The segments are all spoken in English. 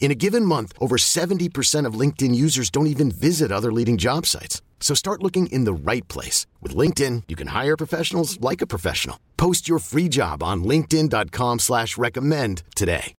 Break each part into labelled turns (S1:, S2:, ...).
S1: In a given month, over 70% of LinkedIn users don't even visit other leading job sites. So start looking in the right place. With LinkedIn, you can hire professionals like a professional. Post your free job on linkedin.com slash recommend today.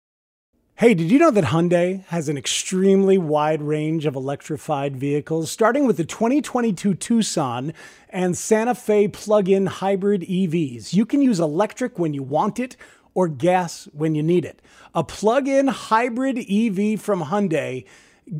S2: Hey, did you know that Hyundai has an extremely wide range of electrified vehicles, starting with the 2022 Tucson and Santa Fe plug-in hybrid EVs? You can use electric when you want it or gas when you need it. A plug in hybrid EV from Hyundai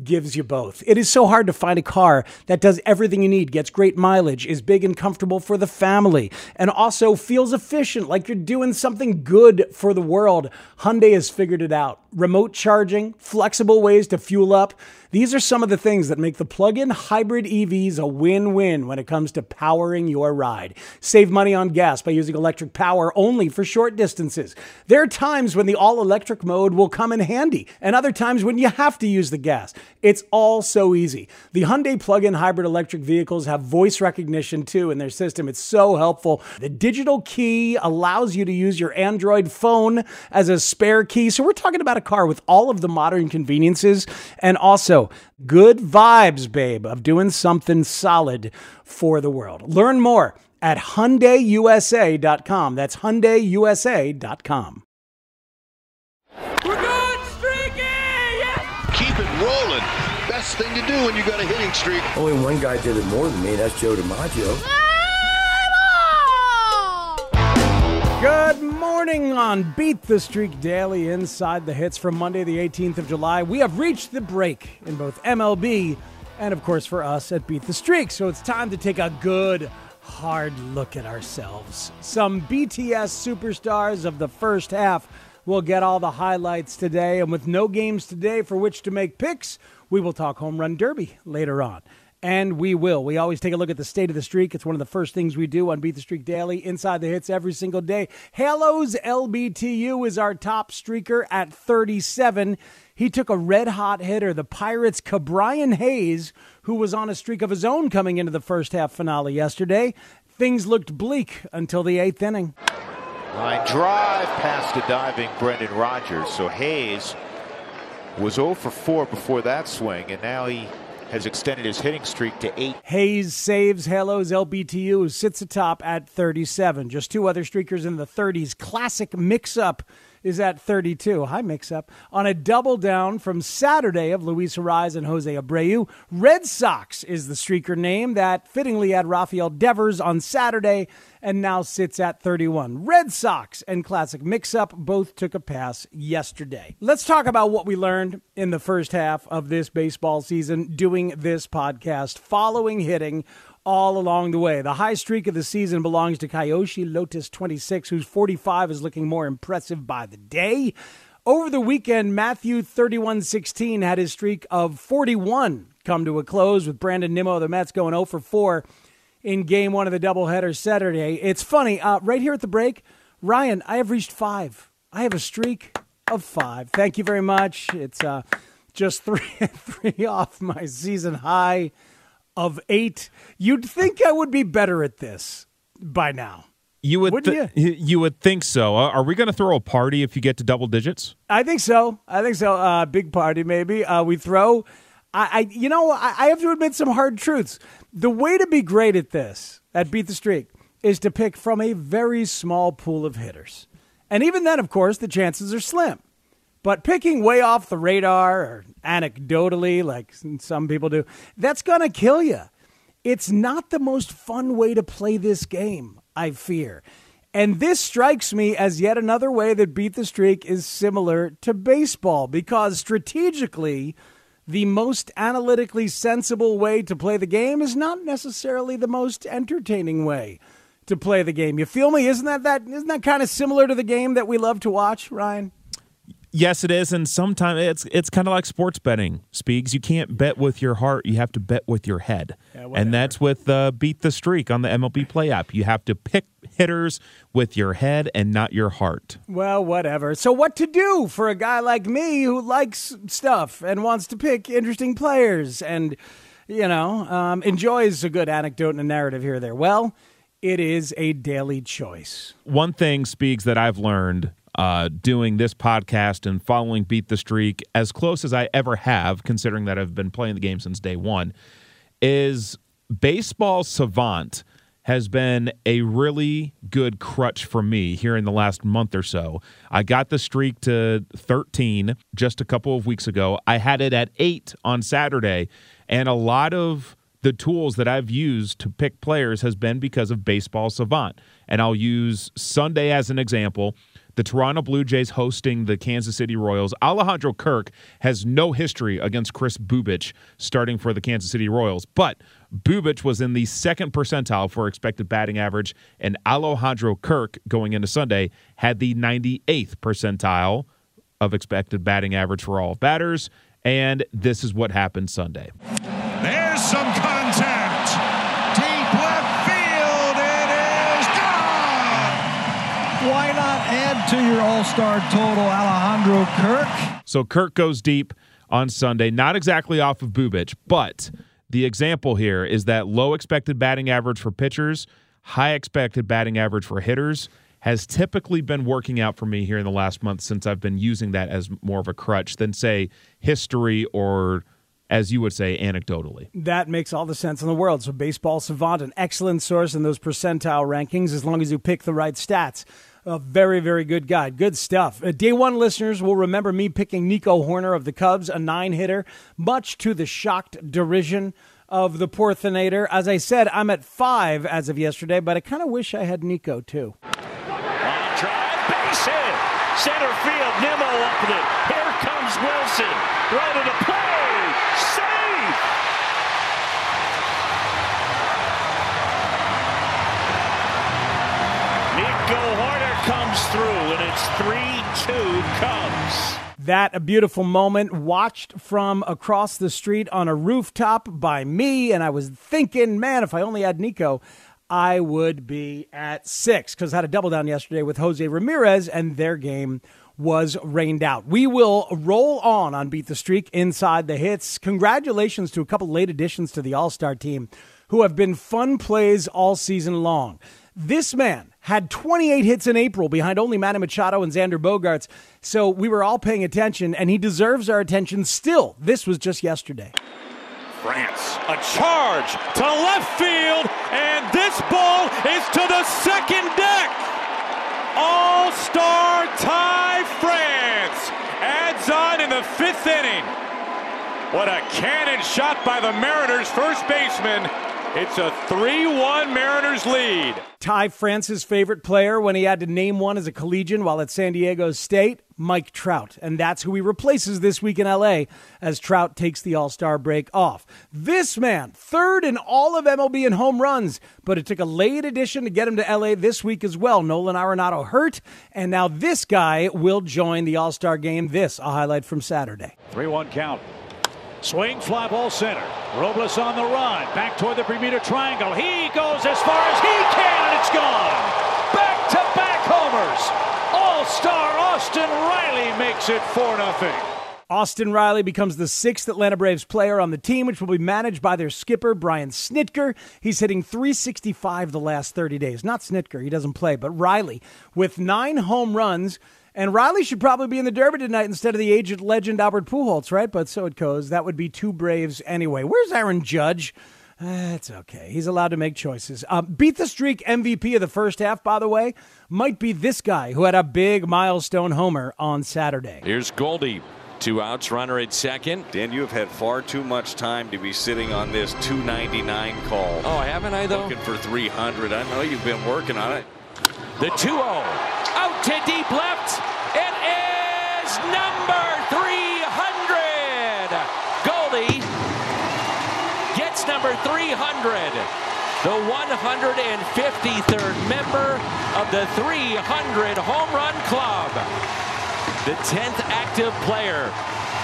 S2: gives you both. It is so hard to find a car that does everything you need, gets great mileage, is big and comfortable for the family, and also feels efficient, like you're doing something good for the world. Hyundai has figured it out. Remote charging, flexible ways to fuel up. These are some of the things that make the plug in hybrid EVs a win win when it comes to powering your ride. Save money on gas by using electric power only for short distances. There are times when the all electric mode will come in handy, and other times when you have to use the gas. It's all so easy. The Hyundai plug in hybrid electric vehicles have voice recognition too in their system. It's so helpful. The digital key allows you to use your Android phone as a spare key. So we're talking about a car with all of the modern conveniences and also good vibes, babe, of doing something solid for the world. Learn more at HyundaiUSA.com. That's HyundaiUSA.com.
S3: We're going streaky! Yes!
S4: Keep it rolling. Best thing to do when you got a hitting streak.
S5: Only one guy did it more than me. That's Joe DiMaggio.
S2: Good morning on Beat the Streak Daily inside the hits from Monday, the 18th of July. We have reached the break in both MLB and, of course, for us at Beat the Streak. So it's time to take a good, hard look at ourselves. Some BTS superstars of the first half will get all the highlights today. And with no games today for which to make picks, we will talk home run derby later on. And we will. We always take a look at the state of the streak. It's one of the first things we do on Beat the Streak Daily, inside the hits every single day. Halos LBTU is our top streaker at 37. He took a red hot hitter, the Pirates' Ke'Bryan Hayes, who was on a streak of his own coming into the first half finale yesterday. Things looked bleak until the eighth inning.
S6: Line drive past the diving Brendan Rodgers. So Hayes was 0 for 4 before that swing, and now he has extended his hitting streak to eight.
S2: Hayes saves Halos LBTU, who sits atop at 37. Just two other streakers in the 30s. Classic mix up is at 32. High mix up. On a double down from Saturday of Luis Arraez and Jose Abreu, Red Sox is the streaker name that fittingly had Rafael Devers on Saturday and now sits at 31. Red Sox and Classic Mix Up both took a pass yesterday. Let's talk about what we learned in the first half of this baseball season doing this podcast, following hitting all along the way. The high streak of the season belongs to Kyoshi Lotus 26, whose 45 is looking more impressive by the day. Over the weekend, Matthew 3116 had his streak of 41 come to a close with Brandon Nimmo of the Mets going 0 for 4 in game one of the doubleheader Saturday. It's funny, uh, right here at the break, Ryan, I have reached five. I have a streak of five. Thank you very much. It's uh, just three, three off my season high of eight. You'd think I would be better at this by now.
S7: You would, th- you would think so. Uh, are we going to throw a party if you get to double digits?
S2: I think so. I think so. Uh, big party, maybe. Uh, we throw. I, I you know, I, I have to admit some hard truths. The way to be great at this, at Beat the Streak, is to pick from a very small pool of hitters. And even then, of course, the chances are slim. But picking way off the radar or anecdotally, like some people do, that's going to kill you. It's not the most fun way to play this game, I fear. And this strikes me as yet another way that Beat the Streak is similar to baseball because strategically, the most analytically sensible way to play the game is not necessarily the most entertaining way to play the game. You feel me? Isn't that that isn't that kind of similar to the game that we love to watch, Ryan?
S7: Yes, it is, and sometimes it's it's kind of like sports betting. Speaks, you can't bet with your heart; you have to bet with your head,
S2: Yeah,
S7: and that's with uh, beat the streak on the MLB Play app. You have to pick hitters with your head and not your heart.
S2: Well, whatever. So, what to do for a guy like me who likes stuff and wants to pick interesting players and, you know, um, enjoys a good anecdote and a narrative here or there? Well, it is a daily choice.
S7: One thing, Speaks, that I've learned uh, doing this podcast and following Beat the Streak as close as I ever have, considering that I've been playing the game since day one, is baseball savant has been a really good crutch for me here in the last month or so. I got the streak to 13 just a couple of weeks ago. I had it at 8 on Saturday, and a lot of the tools that I've used to pick players has been because of Baseball Savant. And I'll use Sunday as an example. The Toronto Blue Jays hosting the Kansas City Royals. Alejandro Kirk has no history against Chris Bubich starting for the Kansas City Royals, but Bubich was in the second percentile for expected batting average, and Alejandro Kirk going into Sunday had the 98th percentile of expected batting average for all batters. And this is what happened Sunday.
S8: There's some contact. Deep left field. It is gone.
S9: Why not add to your all star total, Alejandro Kirk?
S7: So Kirk goes deep on Sunday, not exactly off of Bubich, but the example here is that low expected batting average for pitchers, high expected batting average for hitters has typically been working out for me here in the last month since I've been using that as more of a crutch than say history or as you would say anecdotally.
S2: That makes all the sense in the world. So, Baseball Savant, an excellent source in those percentile rankings as long as you pick the right stats. A very, very good guy. Good stuff. Uh, day one listeners will remember me picking Nico Hoerner of the Cubs, a nine hitter, much to the shocked derision of the Porthinator. As I said, I'm at five as of yesterday, but I kind of wish I had Nico too.
S10: Long drive, base hit. Center field, Nimmo up with it. Here comes Wilson. Right to the play. Save! Nico Through, and it's 3 2 Cubs.
S2: That a beautiful moment watched from across the street on a rooftop by me, and I was thinking, man, if I only had Nico, I would be at six because I had a double down yesterday with Jose Ramirez, and their game was rained out. We will roll on on Beat the Streak inside the hits. Congratulations to a couple late additions to the All Star team who have been fun plays all season long. This man had 28 hits in April behind only Manny Machado and Xander Bogaerts, so we were all paying attention, and he deserves our attention still. This was just yesterday.
S10: France, a charge to left field, and this ball is to the second deck. All star tie France adds on in the fifth inning. What a cannon shot by the Mariners first baseman. It's a 3 1 Mariners lead.
S2: Ty France's favorite player when he had to name one as a collegian while at San Diego State, Mike Trout. And that's who he replaces this week in LA as Trout takes the All Star break off. This man, third in all of MLB in home runs, but it took a late addition to get him to LA this week as well. Nolan Arenado hurt, and now this guy will join the All Star game. This, a highlight from Saturday.
S10: 3 1 count. Swing, fly ball center. Robles on the run. Back toward the Bermuda Triangle. He goes as far as he can, and it's gone. Back to back homers. All star Austin Riley makes it 4 0.
S2: Austin Riley becomes the sixth Atlanta Braves player on the team, which will be managed by their skipper, Brian Snitker. He's hitting 365 the last 30 days. Not Snitker, he doesn't play, but Riley with nine home runs. And Riley should probably be in the Derby tonight instead of the aged legend Albert Pujols, right? But so it goes. That would be two Braves anyway. Where's Aaron Judge? Uh, it's okay. He's allowed to make choices. Uh, beat the streak MVP of the first half, by the way, might be this guy who had a big milestone homer on Saturday.
S11: Here's Goldie. Two outs, runner at second.
S12: Dan, you have had far too much time to be sitting on this 299 call.
S11: Oh, haven't I, though?
S12: Looking for 300. I know you've been working on it.
S11: The 2 0. Out to deep left. Number 300. The 153rd member of the 300 Home Run Club. The 10th active player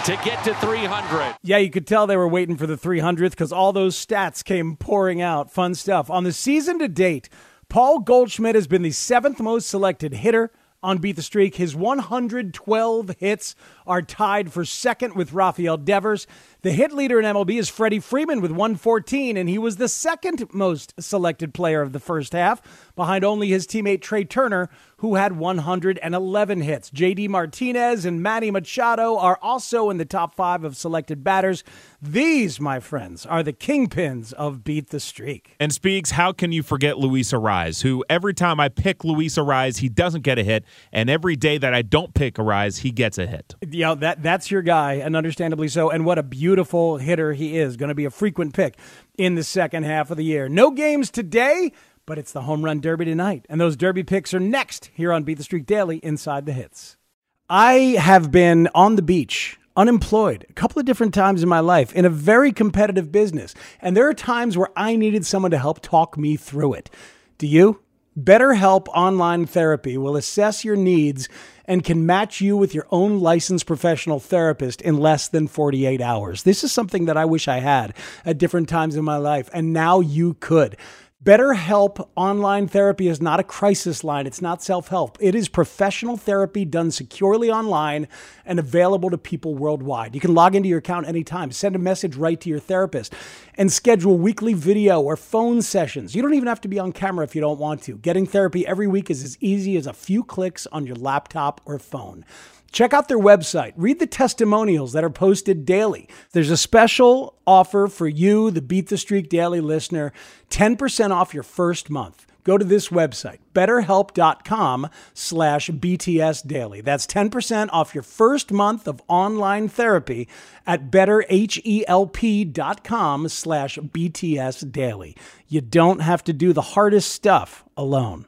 S11: to get to 300.
S2: Yeah, you could tell they were waiting for the 300th because all those stats came pouring out. Fun stuff. On the season to date, Paul Goldschmidt has been the seventh most selected hitter on Beat the Streak. His 112 hits are tied for second with Rafael Devers. The hit leader in MLB is Freddie Freeman with 114, and he was the second most selected player of the first half, behind only his teammate Trea Turner, who had 111 hits. JD Martinez and Manny Machado are also in the top five of selected batters. These, my friends, are the kingpins of Beat the Streak.
S7: And Speaks, how can you forget Luis Arraez, who every time I pick Luis Arraez, he doesn't get a hit, and every day that I don't pick Arraez, he gets a hit.
S2: Yeah, that that's your guy, and understandably so. And what a beautiful hitter he is. Going to be a frequent pick in the second half of the year. No games today, but it's the home run derby tonight, and those derby picks are next here on Beat the Streak Daily inside the hits. I have been on the beach unemployed a couple of different times in my life in a very competitive business. And there are times where I needed someone to help talk me through it. Do you? BetterHelp Online Therapy will assess your needs and can match you with your own licensed professional therapist in less than 48 hours. This is something that I wish I had at different times in my life, and now you could. BetterHelp online therapy is not a crisis line. It's not self help. It is professional therapy done securely online and available to people worldwide. You can log into your account anytime, send a message right to your therapist, and schedule weekly video or phone sessions. You don't even have to be on camera if you don't want to. Getting therapy every week is as easy as a few clicks on your laptop or phone. Check out their website. Read the testimonials that are posted daily. There's a special offer for you, the Beat the Streak Daily listener 10% off your first month. Go to this website, betterhelp.com slash BTS daily. That's 10% off your first month of online therapy at betterhelp.com slash BTS daily. You don't have to do the hardest stuff alone.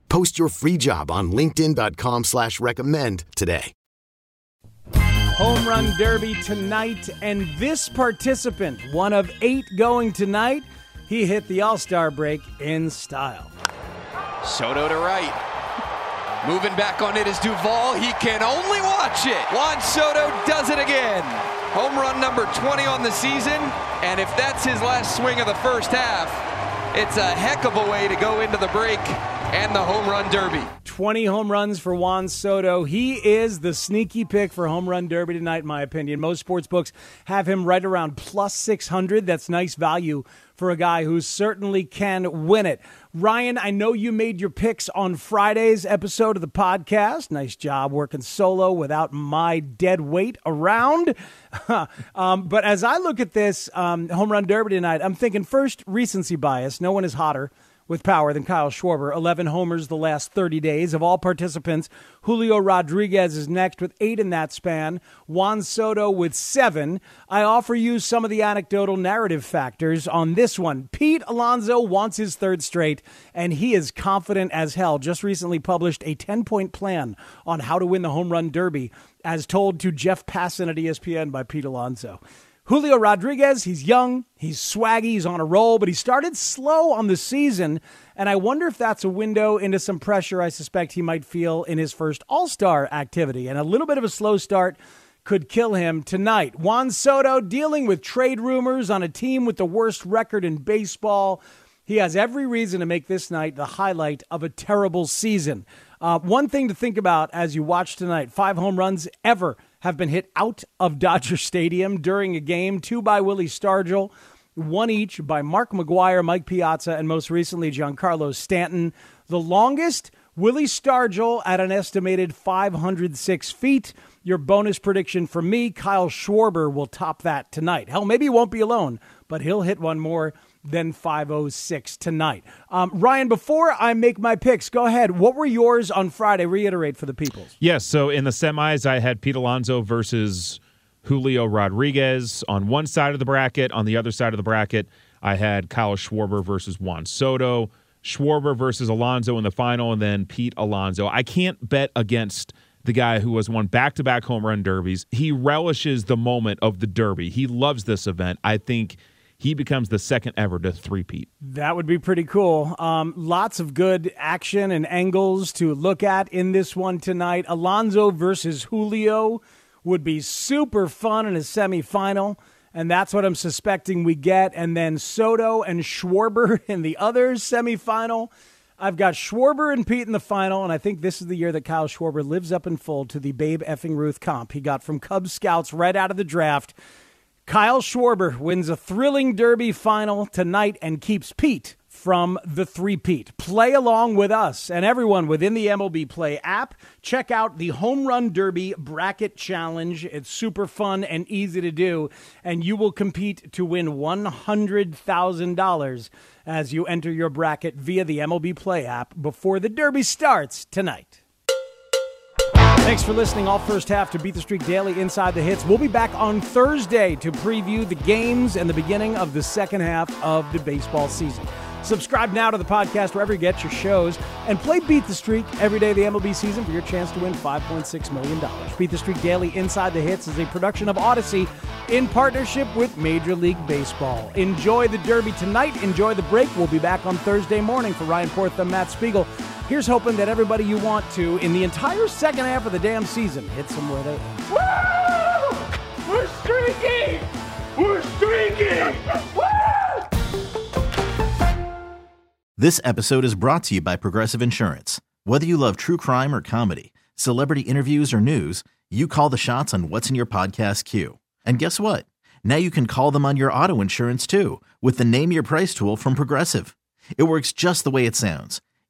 S1: Post your free job on LinkedIn.com slash recommend today.
S2: Home Run Derby tonight, and this participant, one of eight going tonight, he hit the All Star break in style.
S13: Soto to right. Moving back on it is Duvall. He can only watch it. Juan Soto does it again. Home run number 20 on the season. And if that's his last swing of the first half, it's a heck of a way to go into the break and the home run derby.
S2: 20 home runs for Juan Soto. He is the sneaky pick for home run derby tonight, in my opinion. Most sports books have him right around plus 600. That's nice value for a guy who certainly can win it. Ryan, I know you made your picks on Friday's episode of the podcast. Nice job working solo without my dead weight around. um, but as I look at this um, home run derby tonight, I'm thinking first recency bias. No one is hotter with power than Kyle Schwarber. 11 homers the last 30 days. Of all participants, Julio Rodriguez is next with eight in that span. Juan Soto with seven. I offer you some of the anecdotal narrative factors on this one. Pete Alonso wants his third straight, and he is confident as hell. Just recently published a 10 point plan on how to win the home run derby, as told to Jeff Passan at ESPN by Pete Alonso. Julio Rodriguez, he's young, he's swaggy, he's on a roll, but he started slow on the season. And I wonder if that's a window into some pressure I suspect he might feel in his first All Star activity. And a little bit of a slow start could kill him tonight. Juan Soto dealing with trade rumors on a team with the worst record in baseball. He has every reason to make this night the highlight of a terrible season. Uh, one thing to think about as you watch tonight five home runs ever have been hit out of Dodger Stadium during a game, two by Willie Stargell, one each by Mark McGwire, Mike Piazza, and most recently Giancarlo Stanton. The longest Willie Stargell at an estimated 506 feet. Your bonus prediction for me, Kyle Schwarber will top that tonight. Hell, maybe he won't be alone, but he'll hit one more than 506 tonight. Um, Ryan, before I make my picks, go ahead. What were yours on Friday? Reiterate for the people.
S7: Yes, so in the semis, I had Pete Alonso versus Julio Rodriguez on one side of the bracket. On the other side of the bracket, I had Kyle Schwarber versus Juan Soto. Schwarber versus Alonso in the final, and then Pete Alonso. I can't bet against the guy who has won back to back home run derbies. He relishes the moment of the derby. He loves this event. I think he becomes the second ever to three-peat.
S2: That would be pretty cool. Um, lots of good action and angles to look at in this one tonight. Alonso versus Julio would be super fun in a semifinal. And that's what I'm suspecting we get. And then Soto and Schwarber in the other semifinal. I've got Schwarber and Pete in the final, and I think this is the year that Kyle Schwarber lives up in full to the Babe effing Ruth comp he got from Cub Scouts right out of the draft. Kyle Schwarber wins a thrilling Derby final tonight and keeps Pete from the three-peat. Play along with us and everyone within the MLB Play app. Check out the Home Run Derby Bracket Challenge. It's super fun and easy to do, and you will compete to win $100,000 as you enter your bracket via the MLB Play app before the Derby starts tonight. Thanks for listening all first half to Beat the Streak Daily Inside the Hits. We'll be back on Thursday to preview the games and the beginning of the second half of the baseball season. Subscribe now to the podcast wherever you get your shows and play Beat the Streak every day of the MLB season for your chance to win $5.6 million. Beat the Streak Daily Inside the Hits is a production of Audacy in partnership with Major League Baseball. Enjoy the Derby tonight. Enjoy the break. We'll be back on Thursday morning for Ryan Porth and Matt Spiegel. Here's hoping that everybody you want to in the entire second half of the damn season hits them where they
S3: Woo! We're streaking! We're streaking! Woo!
S14: This episode is brought to you by Progressive Insurance. Whether you love true crime or comedy, celebrity interviews or news, you call the shots on what's in your podcast queue. And guess what? Now you can call them on your auto insurance too with the Name Your Price tool from Progressive. It works just the way it sounds.